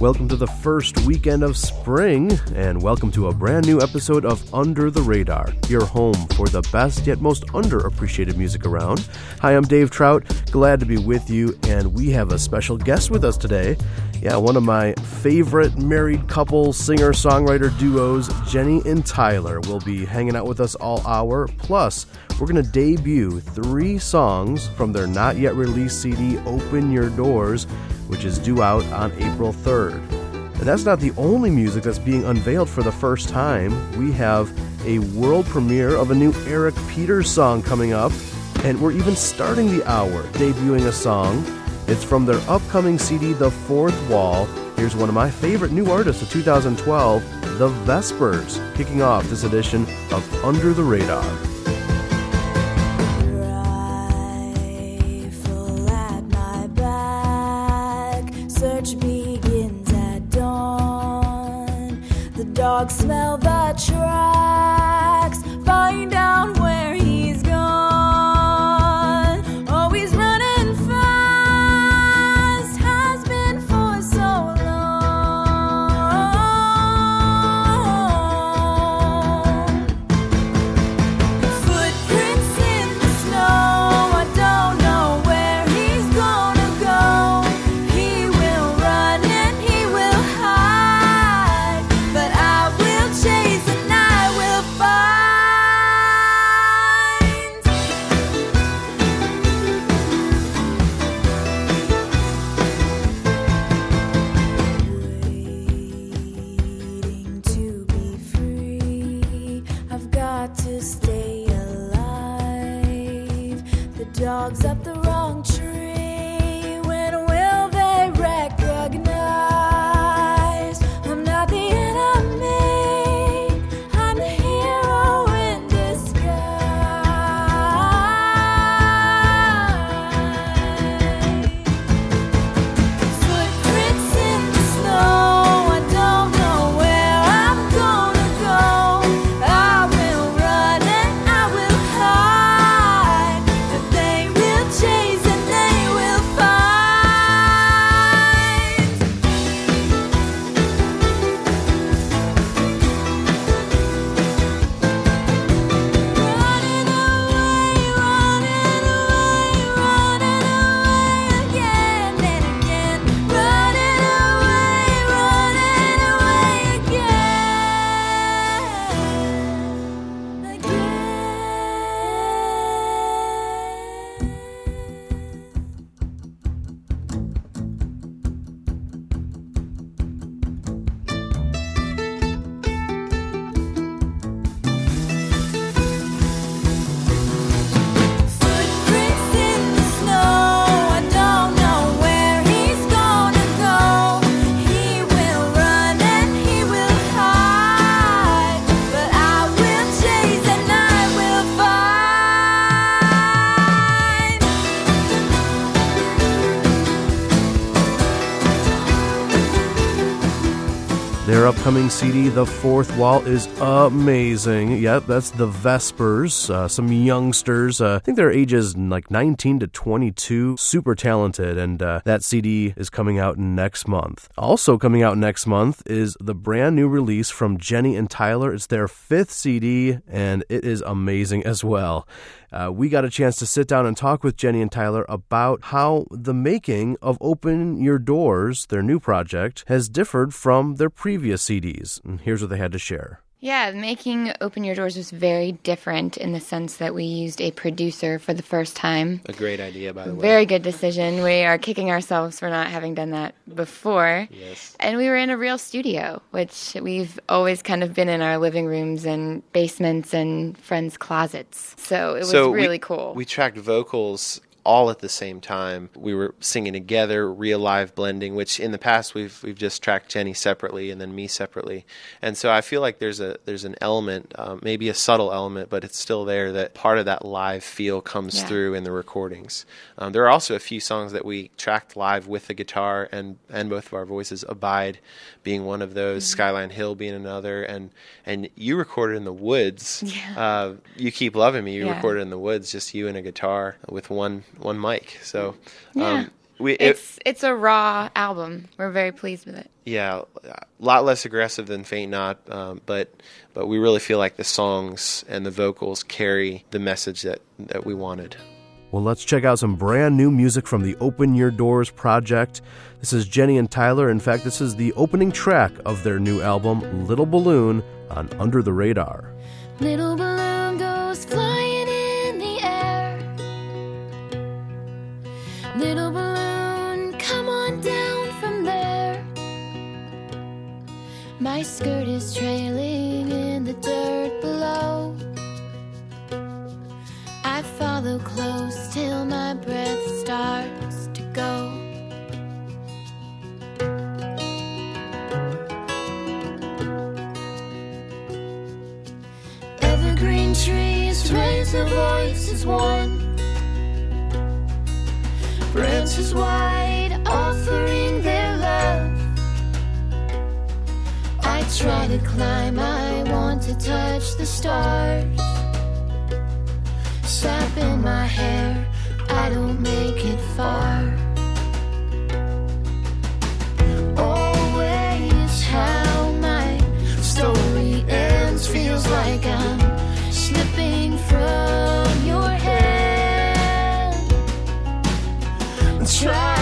Welcome to the first weekend of spring, and welcome to a brand new episode of Under the Radar, your home for the best yet most underappreciated music around. Hi, I'm Dave Trout, glad to be with you, and we have a special guest with us today. Yeah, one of my favorite married couple singer songwriter duos, Jenny and Tyler, will be hanging out with us all hour. Plus, we're going to debut three songs from their not yet released CD, Open Your Doors which is due out on April 3rd. And that's not the only music that's being unveiled for the first time. We have a world premiere of a new Eric Peters song coming up, and we're even starting the hour debuting a song. It's from their upcoming CD, The Fourth Wall. Here's one of my favorite new artists of 2012, The Vespers, kicking off this edition of Under the Radar. Dogs smell the tracks, upcoming CD, The Fourth Wall, is amazing. Yep, that's the Vespers. Uh, some youngsters. Uh, I think their ages like 19 to 22. Super talented. And uh, that CD is coming out next month. Also coming out next month is the brand new release from Jenny and Tyler. It's their fifth CD, and it is amazing as well. Uh, we got a chance to sit down and talk with Jenny and Tyler about how the making of Open Your Doors, their new project, has differed from their previous CDs. And here's what they had to share. Yeah, making Open Your Doors was very different in the sense that we used a producer for the first time. A great idea, by the way. Very good decision. We are kicking ourselves for not having done that before. Yes. And we were in a real studio, which we've always kind of been in our living rooms and basements and friends' closets. So it was so really we, cool. We tracked vocals all at the same time. We were singing together, real live blending, which in the past we've we've just tracked Jenny separately and then me separately. And so I feel like there's a there's an element, um, maybe a subtle element, but it's still there that part of that live feel comes Yeah. through in the recordings. Um, there are also a few songs that we tracked live with the guitar and and both of our voices. Abide being one of those, Mm-hmm. Skyline Hill being another, and and you recorded in the woods. Yeah. Uh, you keep loving me. You Yeah. recorded in the woods, just you and a guitar with one one mic. So, Yeah. um, we it- It's it's a raw album. We're very pleased with it. yeah, a lot less aggressive than Faint Not, um, but but we really feel like the songs and the vocals carry the message that that we wanted. Well, let's check out some brand new music from the Open Your Doors project. This is Jenny and Tyler. In fact, this is the opening track of their new album, Little Balloon, on Under the Radar. Little balloon goes flying Little balloon, come on down from there. My skirt is trailing in the dirt below. I follow close till my breath starts to go. Evergreen trees raise their voices one. Branches wide, offering their love. I try to climb, I want to touch the stars. Sap in my hair, I don't make it far. Always how my story ends feels like I'm Try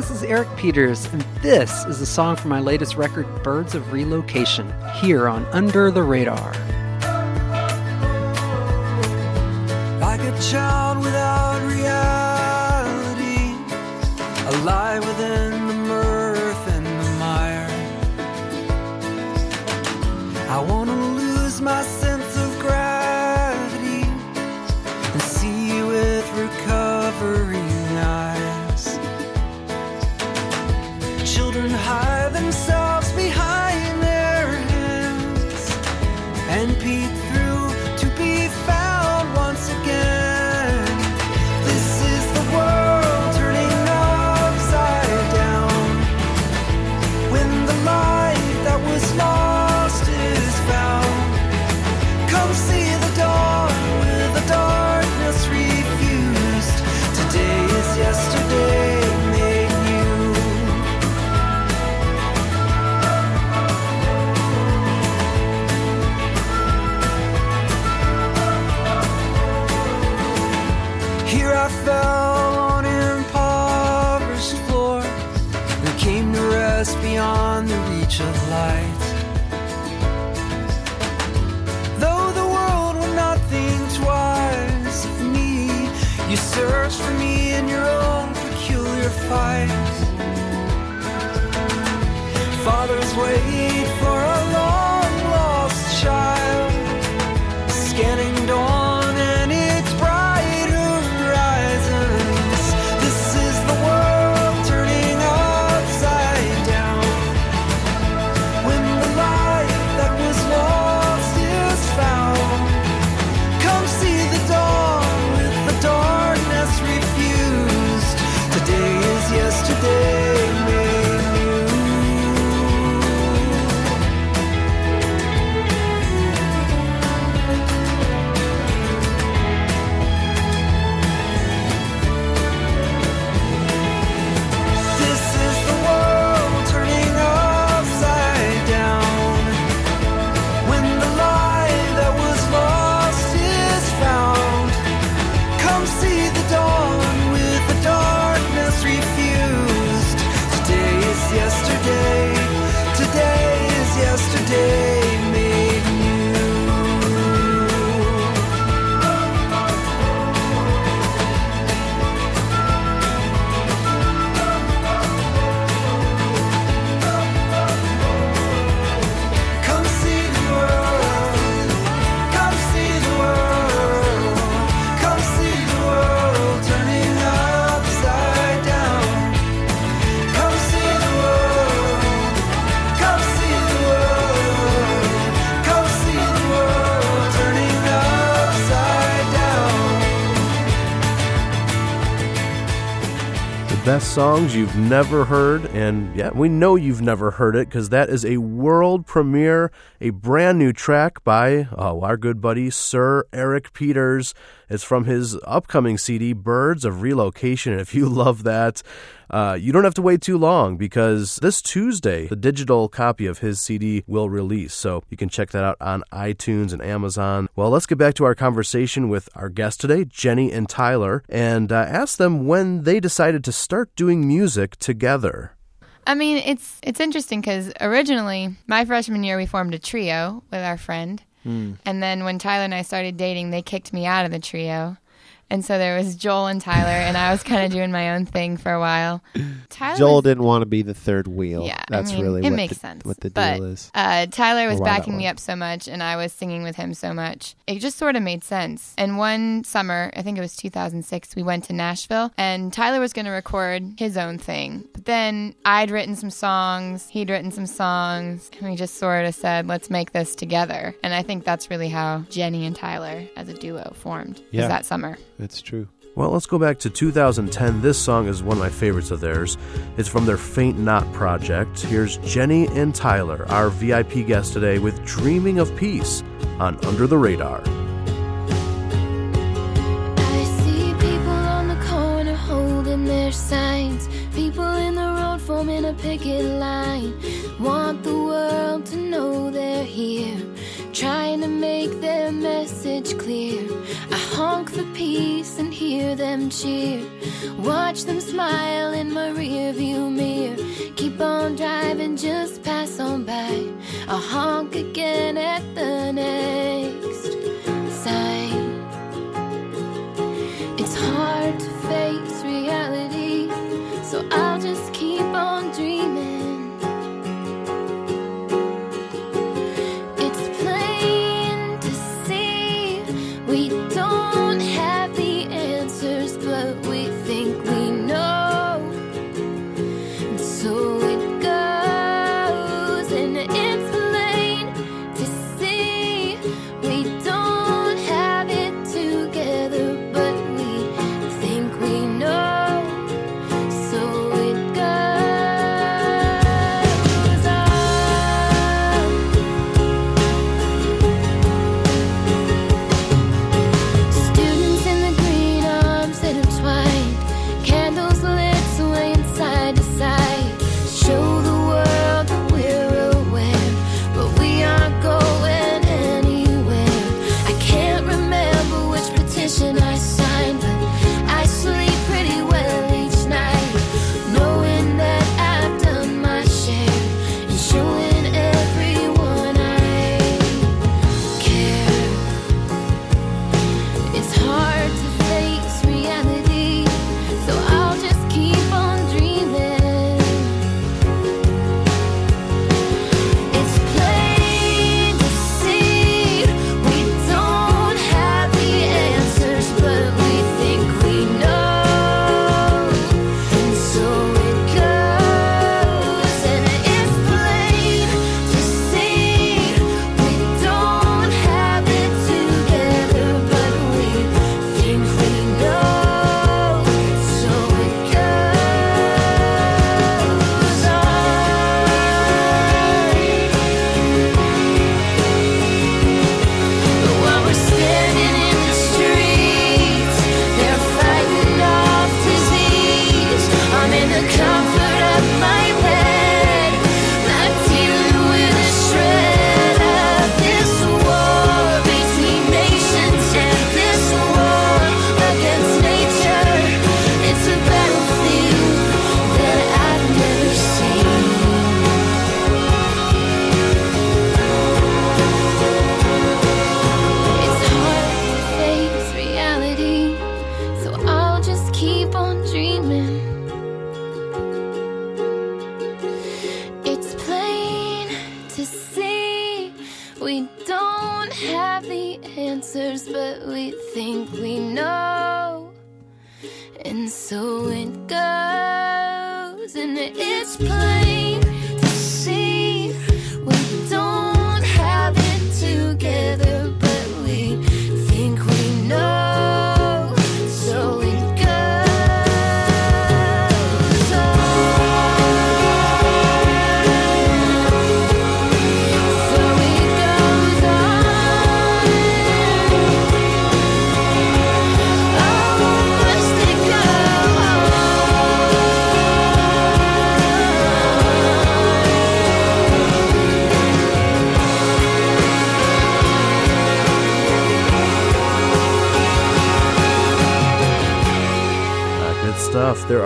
this is Eric Peters, and this is a song from my latest record, Birds of Relocation, here on Under the Radar. Like a child without reality, within the mirth and the mire. I wanna lose my songs you've never heard, and yeah, we know you've never heard it because that is a world premiere, a brand new track by oh, our good buddy Sir Eric Peters. It's from his upcoming CD, Birds of Relocation. And if you love that, uh, you don't have to wait too long because this Tuesday, the digital copy of his CD will release. So you can check that out on iTunes and Amazon. Well, let's get back to our conversation with our guests today, Jenny and Tyler, and uh, ask them when they decided to start doing music together. I mean, it's it's interesting because originally my freshman year we formed a trio with our friend, Mm. and then when Tyler and I started dating, they kicked me out of the trio, and so there was Joel and Tyler, and I was kind of doing my own thing for a while. Tyler Joel was- didn't want to be the third wheel. yeah, that's I mean, really it what makes the, sense. what the but, deal is. Uh, Tyler was Or why that backing me up so much, and I was singing with him so much. It just sort of made sense. And one summer, I think it was 2006, we went to Nashville, and Tyler was going to record his own thing. But then I'd written some songs, he'd written some songs, and we just sort of said, "Let's make this together." And I think that's really how Jenny and Tyler, as a duo, formed. was Yeah. that summer. It's true. Well, let's go back to 2010. This song is one of my favorites of theirs. It's from their Faint Not project. Here's Jenny and Tyler, our VIP guest today, with Dreaming of Peace on Under the Radar. I see people on the corner holding their signs. People in the road forming a picket line. Want the world to know they're here. Trying to make their message clear. I honk for peace and hear them cheer. Watch them smile in my rearview mirror. Keep on driving, just pass on by. I'll honk again at the next sign. It's hard to face reality, so I'll just keep on dreaming.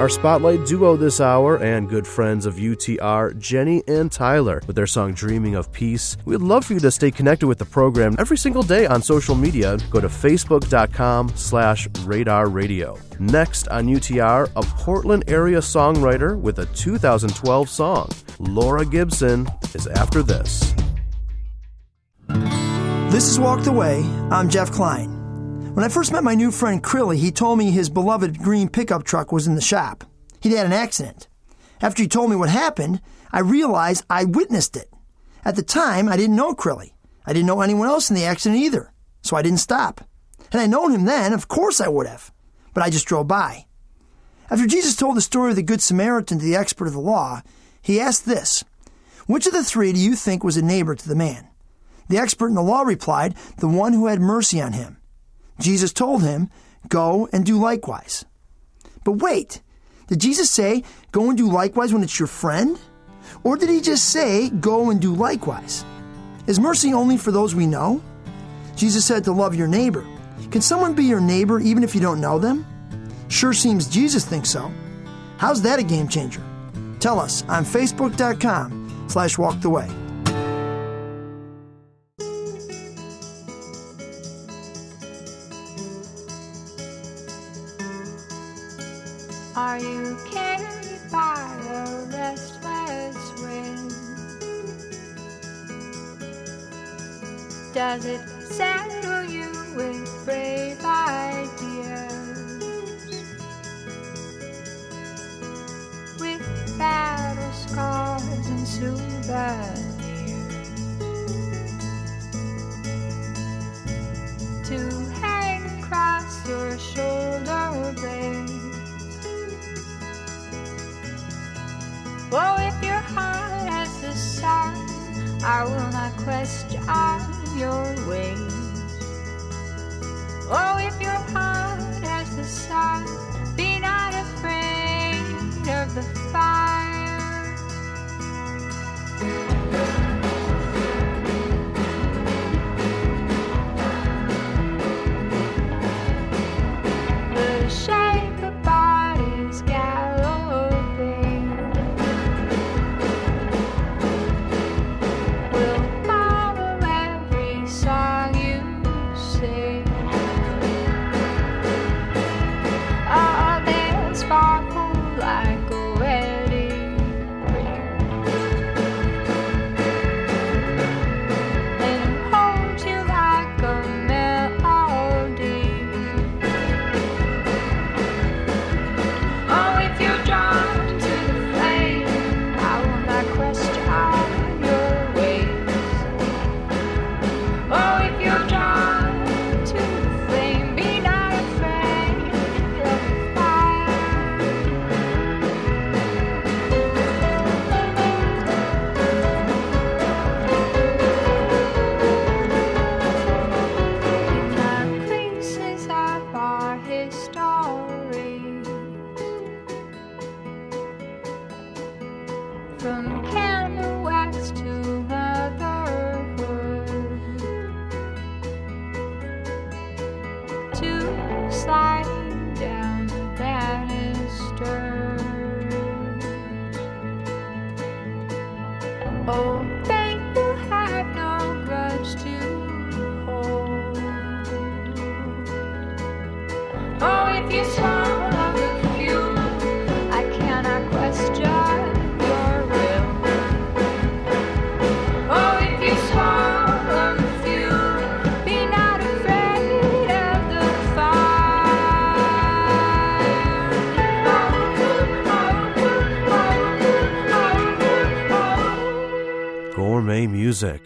Our spotlight duo this hour and good friends of UTR, Jenny and Tyler, with their song Dreaming of Peace. We'd love for you to stay connected with the program every single day on social media. Go to facebook.com slash radar radio. Next on UTR, a Portland area songwriter with a 2012 song. Laura Gibson is after this. This is Walk the Way. I'm Jeff Klein. When I first met my new friend Crilly, he told me his beloved green pickup truck was in the shop. He'd had an accident. After he told me what happened, I realized I witnessed it. At the time, I didn't know Crilly. I didn't know anyone else in the accident either, so I didn't stop. Had I known him then, of course I would have. But I just drove by. After Jesus told the story of the Good Samaritan to the expert of the law, he asked this Which of the three do you think was a neighbor to the man? The expert in the law replied, The one who had mercy on him. Jesus told him, Go and do likewise. But wait, did Jesus say, Go and do likewise when it's your friend? Or did he just say, Go and do likewise? Is mercy only for those we know? Jesus said to love your neighbor. Can someone be your neighbor even if you don't know them? Sure seems Jesus thinks so. How's that a game changer? Tell us on Facebook.com slash walk the way. Are you carried by a restless wind? Does it settle you with brave ideas? With battle scars and souvenirs? Not question your wings. Oh, if your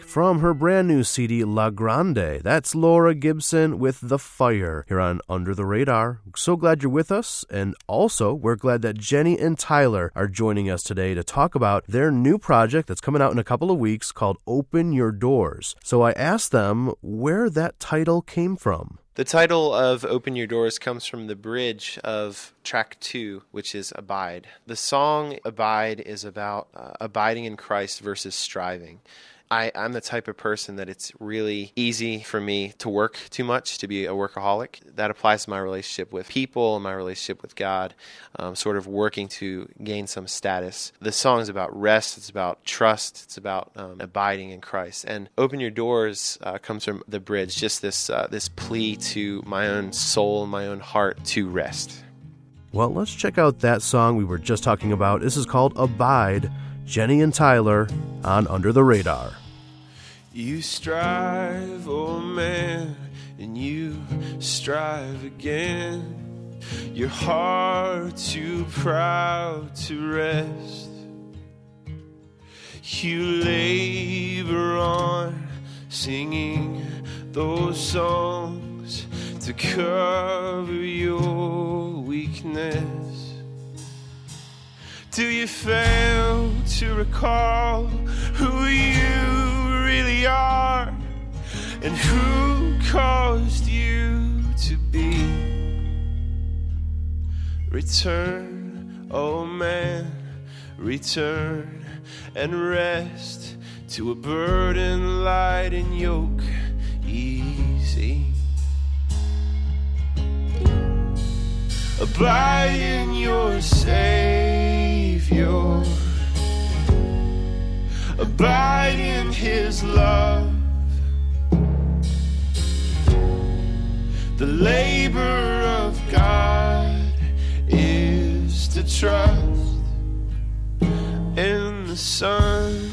from her brand new CD La Grande. That's Laura Gibson with The Fire here on Under the Radar. So glad you're with us. And also, we're glad that Jenny and Tyler are joining us today to talk about their new project that's coming out in a couple of weeks called Open Your Doors. So I asked them where that title came from. The title of Open Your Doors comes from the bridge of track two, which is Abide. The song Abide is about uh, abiding in Christ versus striving. I, I'm the type of person that it's really easy for me to work too much, to be a workaholic. That applies to my relationship with people and my relationship with God, um, sort of working to gain some status. The song is about rest, it's about trust, it's about um, abiding in Christ. And Open Your Doors uh, comes from the bridge, just this, uh, this plea to my own soul my own heart to rest. Well, let's check out that song we were just talking about. This is called Abide. Jenny and Tyler on Under the Radar. You strive, oh man, and you strive again. Your heart too proud to rest. You labor on singing those songs to cover your weakness. Do you fail to recall who you really are and who caused you to be? Return, oh man, return and rest to a burden light and yoke easy. Abide in your Savior. Abide in His love. The labor of God is to trust in the Son.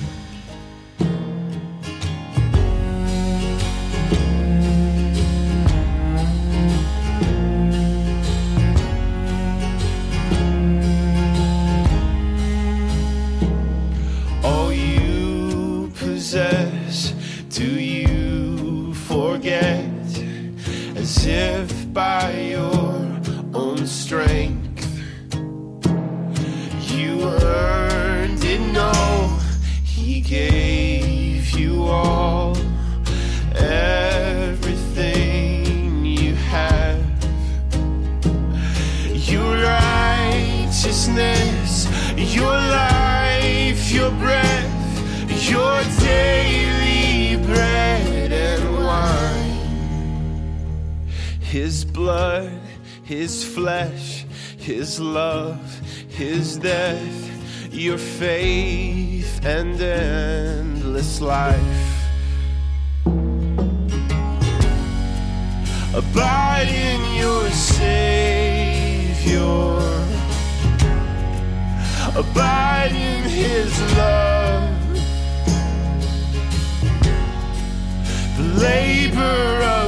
Your faith and endless life. Abide in your Savior. Abide in His love. The labor of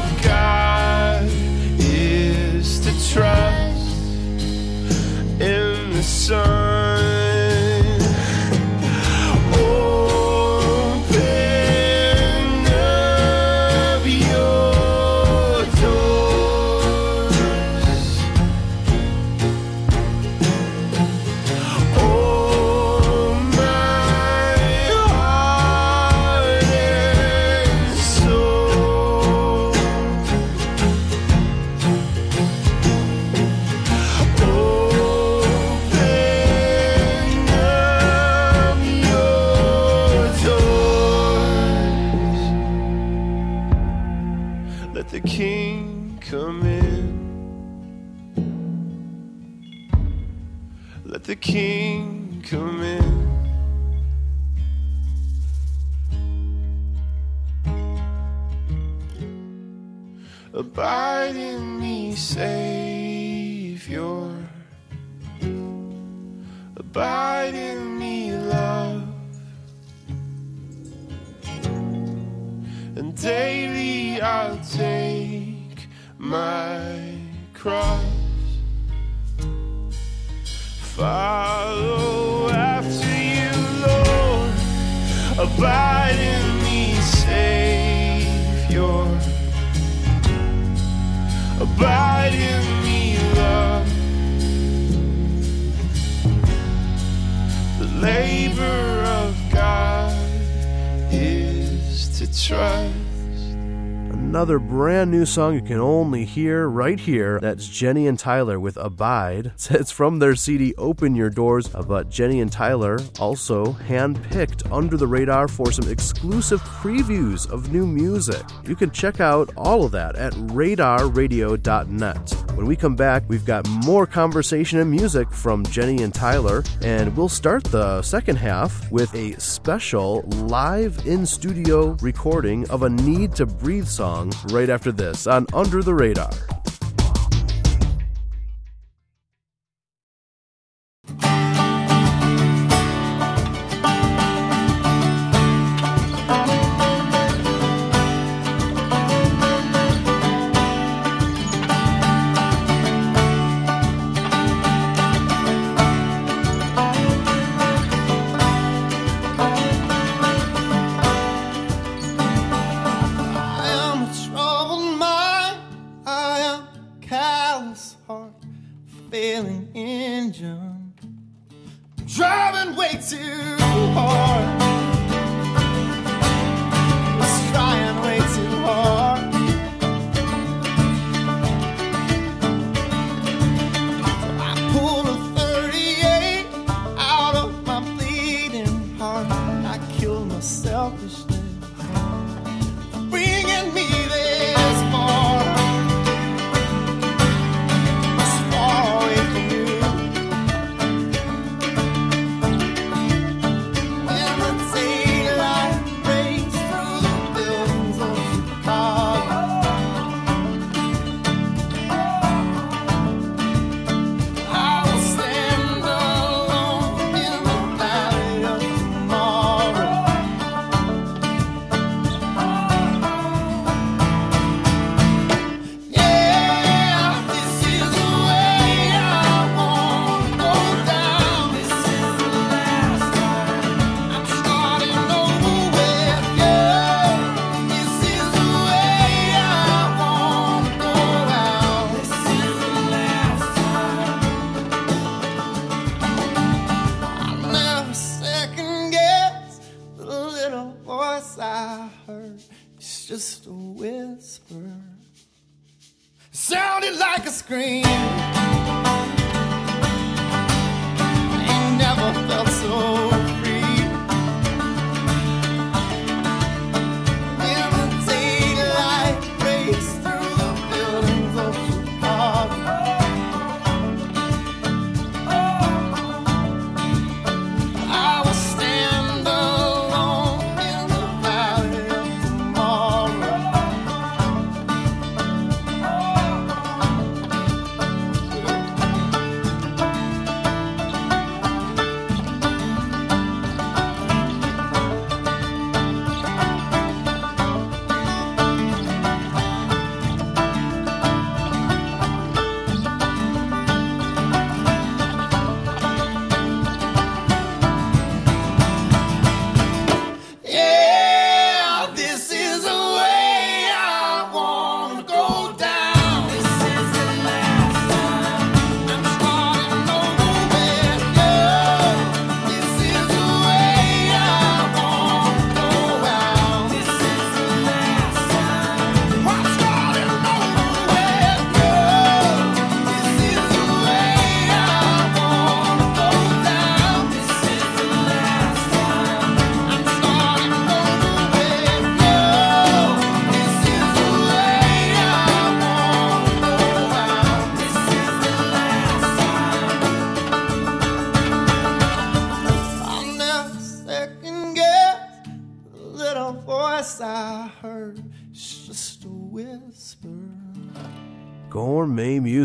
Another brand new song you can only hear right here. That's Jenny and Tyler with Abide. It's from their CD Open Your Doors, uh, but Jenny and Tyler also handpicked Under the Radar for some exclusive previews of new music. You can check out all of that at radarradio.net. When we come back, we've got more conversation and music from Jenny and Tyler, and we'll start the second half with a special live in studio recording of a Need to Breathe song right after this on Under the Radar.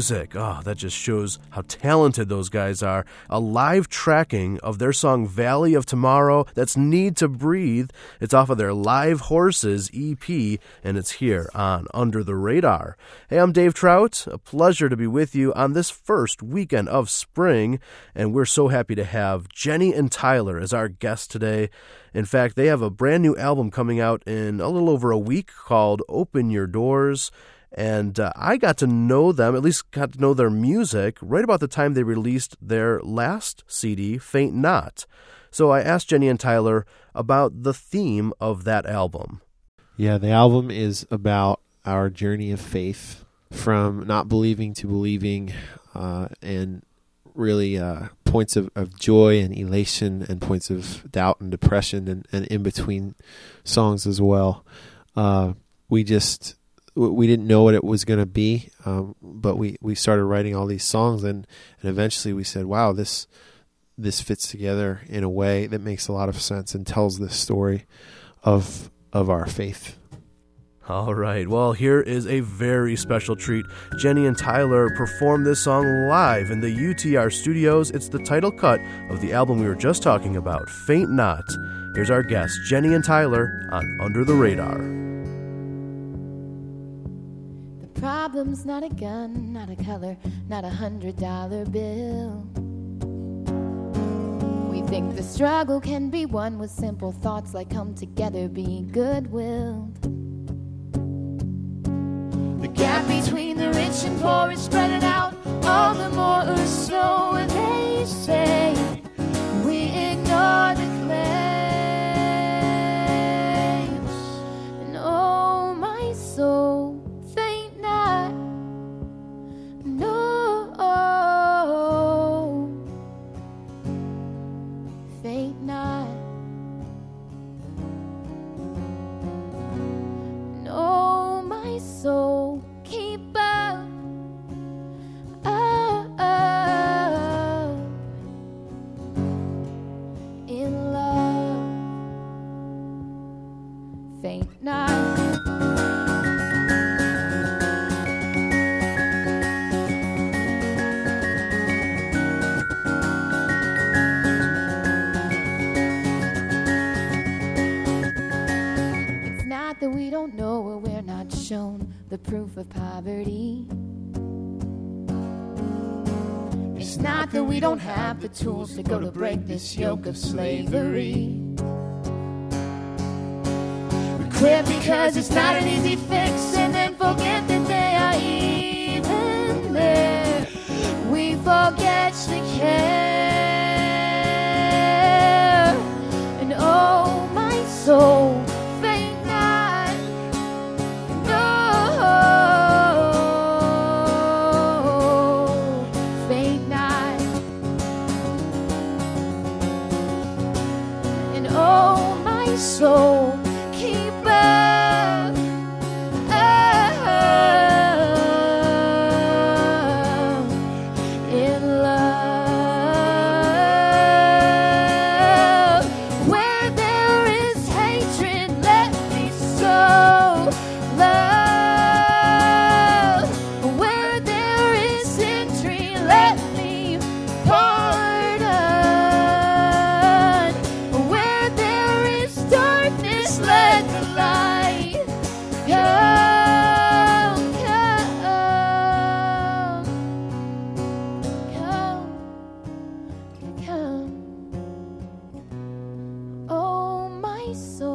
Music. Oh, that just shows how talented those guys are. A live tracking of their song Valley of Tomorrow. That's Need to Breathe. It's off of their Live Horses EP, and it's here on Under the Radar. Hey, I'm Dave Trout. A pleasure to be with you on this first weekend of spring, and we're so happy to have Jenny and Tyler as our guests today. In fact, they have a brand new album coming out in a little over a week called Open Your Doors. And uh, I got to know them, at least got to know their music, right about the time they released their last CD, Faint Not. So I asked Jenny and Tyler about the theme of that album. Yeah, the album is about our journey of faith from not believing to believing, uh, and really uh, points of, of joy and elation, and points of doubt and depression, and, and in between songs as well. Uh, we just we didn't know what it was going to be, um, but we, we started writing all these songs, and, and eventually we said, "Wow, this this fits together in a way that makes a lot of sense and tells this story of of our faith." All right, well, here is a very special treat. Jenny and Tyler perform this song live in the UTR studios. It's the title cut of the album we were just talking about, Faint Not. Here's our guests, Jenny and Tyler, on Under the Radar. Problem's not a gun, not a color, not a hundred dollar bill. We think the struggle can be won with simple thoughts like come together, be goodwill. The gap between the rich and poor is spreading out all the more so they say we ignore the claims and oh my soul the proof of poverty. It's not that we don't have the tools to go to break this yoke of slavery. We quit because it's not an easy fix Oh,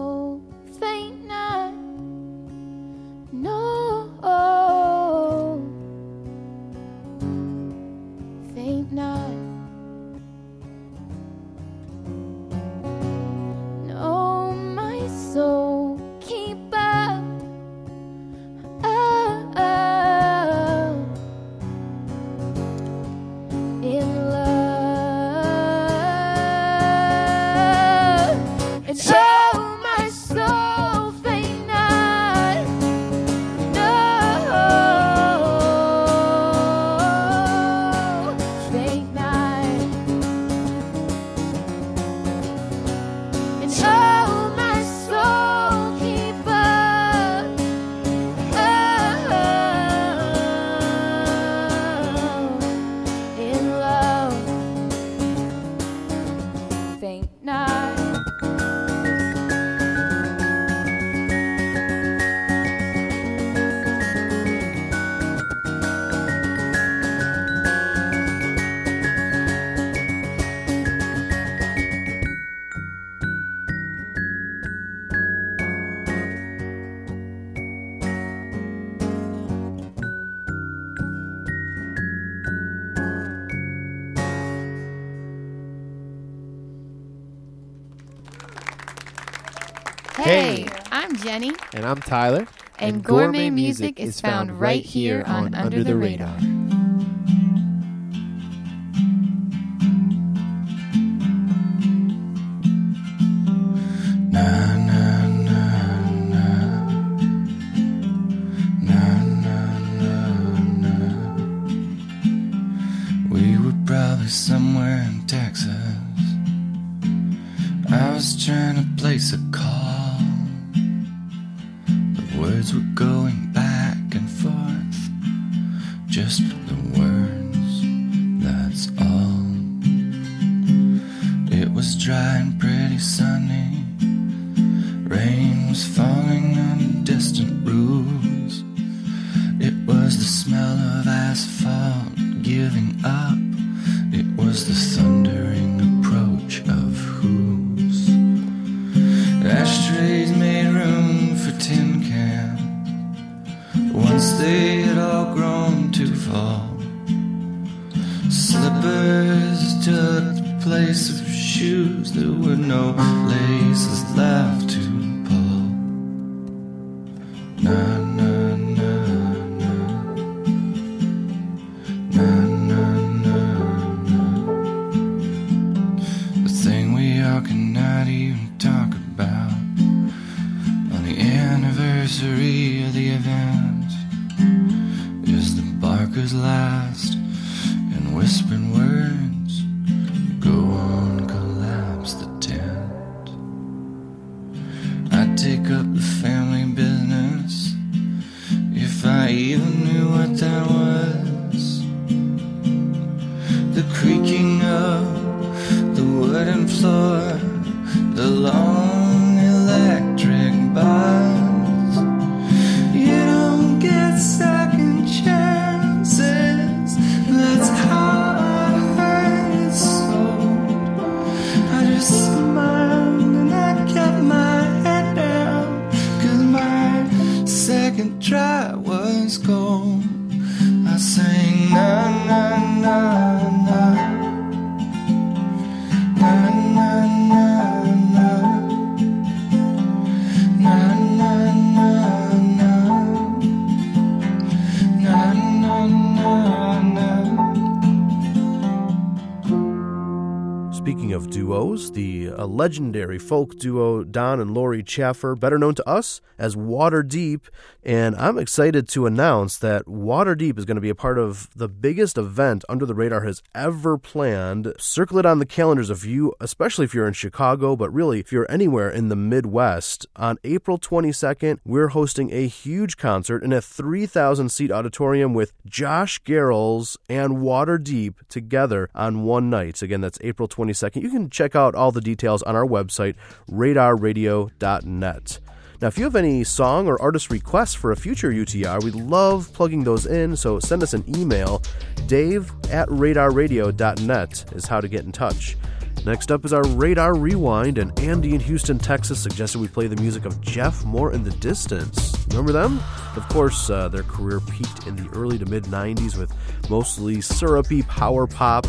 Jenny, And I'm Tyler. and, gourmet, music is found right here on Under the Radar. Legendary folk duo Don and Lori Chaffer, better known to us as Waterdeep, and I'm excited to announce that Waterdeep is going to be a part of the biggest event Under the Radar has ever planned. Circle it on the calendars if you, especially if you're in Chicago, but really if you're anywhere in the Midwest. On April 22nd, we're hosting a huge concert in a 3,000 seat auditorium with Josh Garrels and Waterdeep together on one night. Again, that's April 22nd. You can check out all the details on our website, radarradio.net. Now, if you have any song or artist requests for a future UTR, we love plugging those in, so send us an email. Dave at radarradio.net is how to get in touch. Next up is our Radar Rewind, and Andy in Houston, Texas suggested we play the music of Jeff Moore and the Distance. Remember them? Of course, uh, their career peaked in the early to mid 90s with mostly syrupy power pop.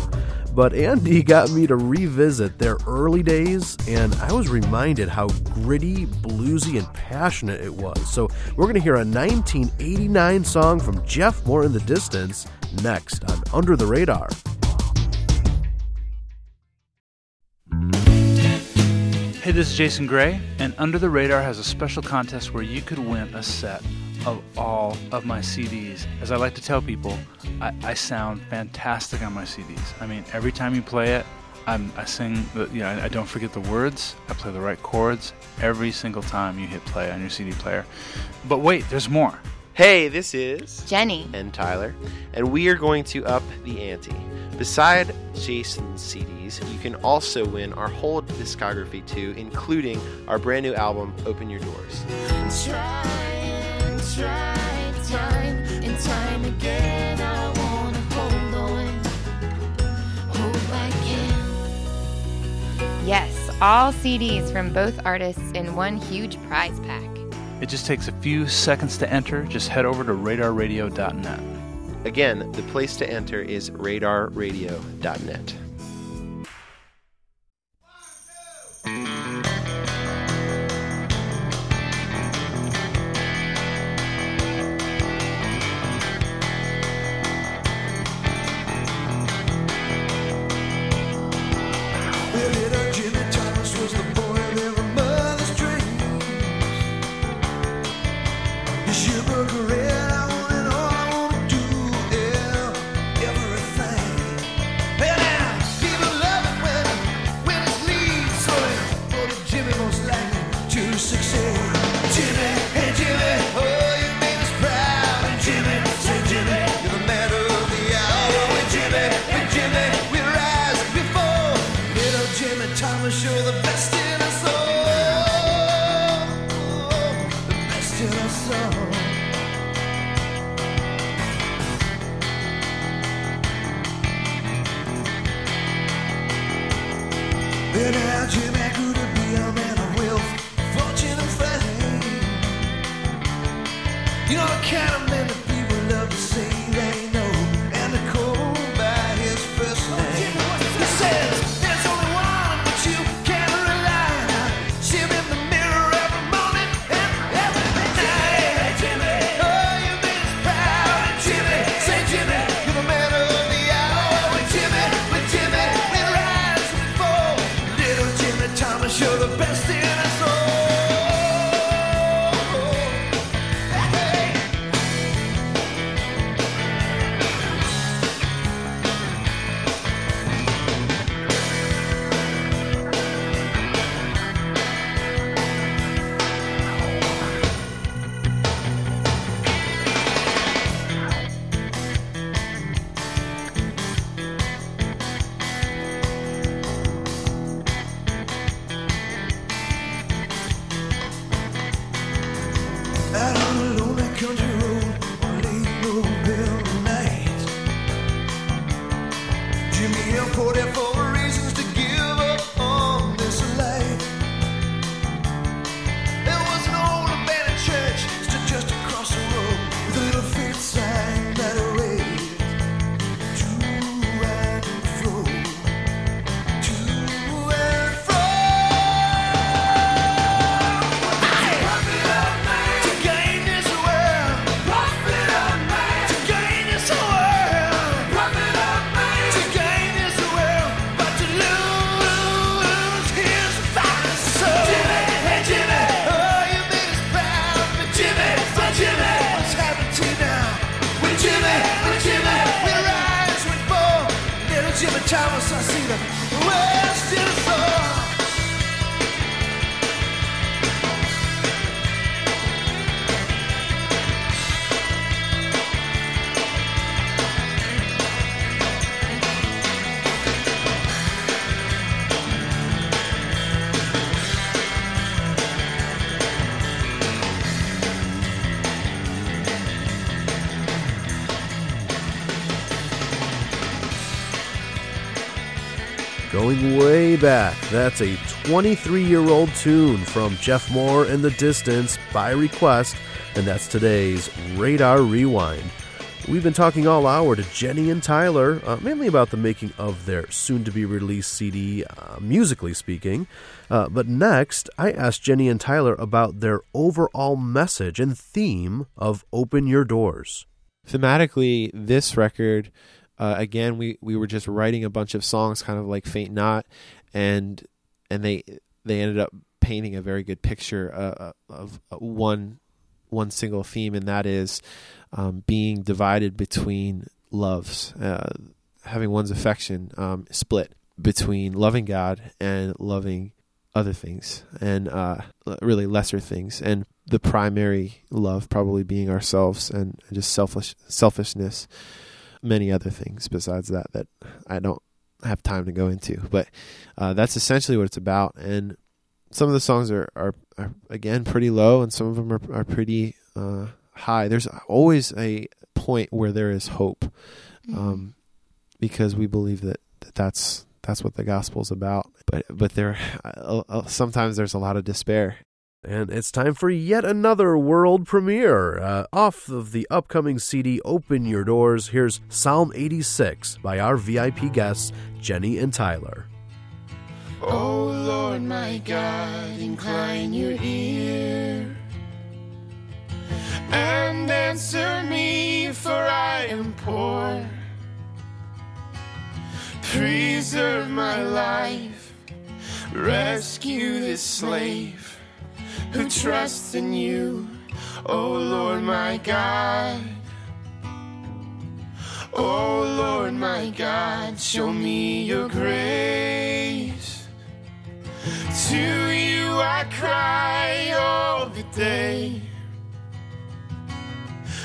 But Andy got me to revisit their early days, and I was reminded how gritty, bluesy, and passionate it was. So, we're going to hear a 1989 song from Jeff Moore and the Distance next on Under the Radar. Hey, this is Jason Gray, and Under the Radar has a special contest where you could win a set of all of my CDs. As I like to tell people, I, I sound fantastic on my CDs. I mean, every time you play it, I'm, I sing, the, you know, I, I don't forget the words, I play the right chords every single time you hit play on your CD player. But wait, there's more. Hey, this is Jenny. and Tyler, and we are going to up the ante. Beside Jason's CDs, you can also win our whole discography too, including our brand new album, Open Your Doors. Try and try time and time again. I wanna hold on. Hope I can. Yes, all CDs from both artists in one huge prize pack. It just takes a few seconds to enter. Just head over to radarradio.net. Again, the place to enter is radarradio.net. Going way back, that's a 23 year old tune from Jeff Moore and the Distance by request, and that's today's Radar Rewind. We've been talking all hour to Jenny and Tyler, uh, mainly about the making of their soon to be released CD, uh, musically speaking. Uh, but next, I asked Jenny and Tyler about their overall message and theme of Open Your Doors. thematically this record uh, again we we were just writing a bunch of songs kind of like faint not and and they they ended up painting a very good picture uh, of uh, one one single theme and that is um, being divided between loves uh, having one's affection um, split between loving God and loving other things and uh, really lesser things and the primary love probably being ourselves and just selfish selfishness many other things besides that that I don't have time to go into. But uh, that's essentially what it's about. And some of the songs are, are, are again pretty low and some of them are, are pretty uh, high. There's always a point where there is hope um, because we believe that, that that's that's what the gospel's about. But but there uh, uh, sometimes there's a lot of despair And it's time for yet another world premiere. Uh, off of the upcoming CD Open Your Doors, here's Psalm 86 by our VIP guests, Jenny and Tyler. Oh Lord my God, incline your ear and answer me, for I am poor. Preserve my life Rescue this slave who trusts in you, oh Lord my God. Oh Lord my God, show me your grace. To you I cry all the day.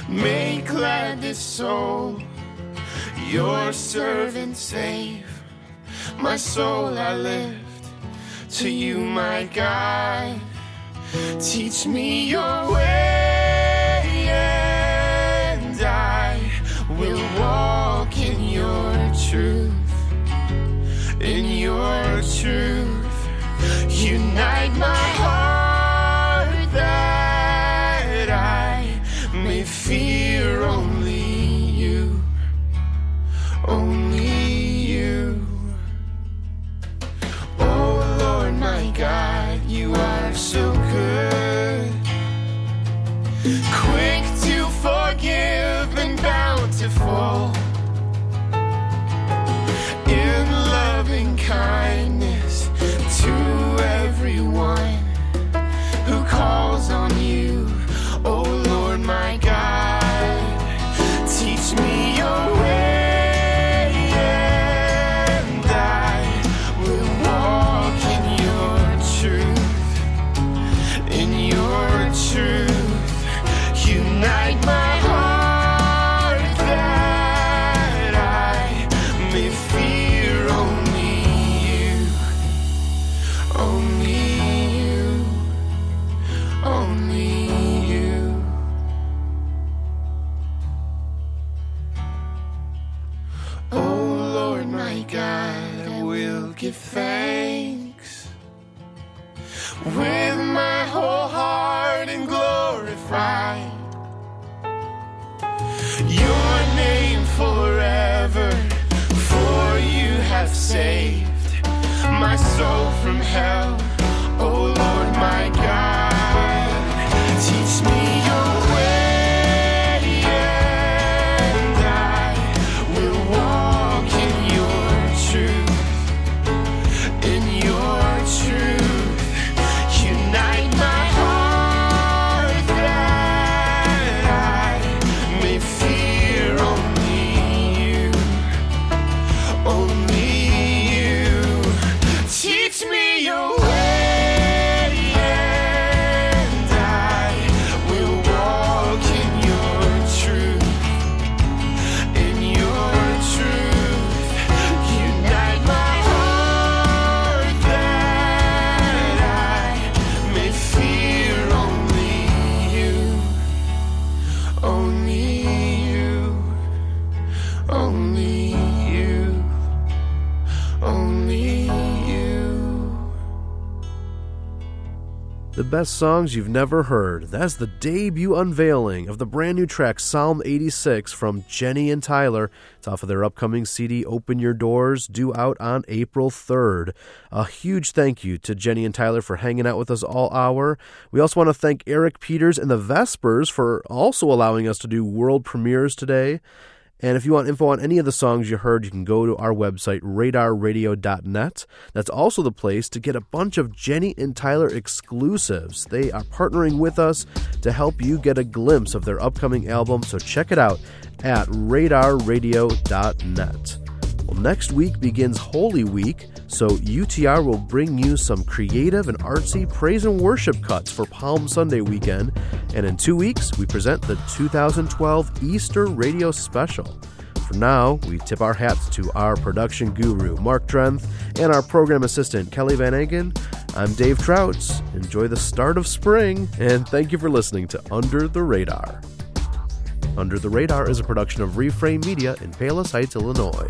Make glad this soul, your servant save. My soul I lift to you, my God. Teach me your way, and I will walk in your truth. In your truth, unite my heart that I may fear only you, only you. Oh Lord, my God, best songs you've never heard. That's the debut unveiling of the brand new track Psalm 86 from Jenny and Tyler. It's off of their upcoming CD Open Your Doors, due out on April 3rd. A huge thank you to Jenny and Tyler for hanging out with us all hour. We also want to thank Eric Peters and the Vespers for also allowing us to do world premieres today. And if you want info on any of the songs you heard, you can go to our website, radarradio.net. That's also the place to get a bunch of Jenny and Tyler exclusives. They are partnering with us to help you get a glimpse of their upcoming album, so check it out at radarradio.net. Well, next week begins Holy Week, so UTR will bring you some creative and artsy praise and worship cuts for Palm Sunday weekend. And in two weeks, we present the 2012 Easter Radio Special. For now, we tip our hats to our production guru, Mark Drenth, and our program assistant, Kelly Van Agen. I'm Dave Trouts. Enjoy the start of spring, and thank you for listening to Under the Radar. Under the Radar is a production of Reframe Media in Palos Heights, Illinois.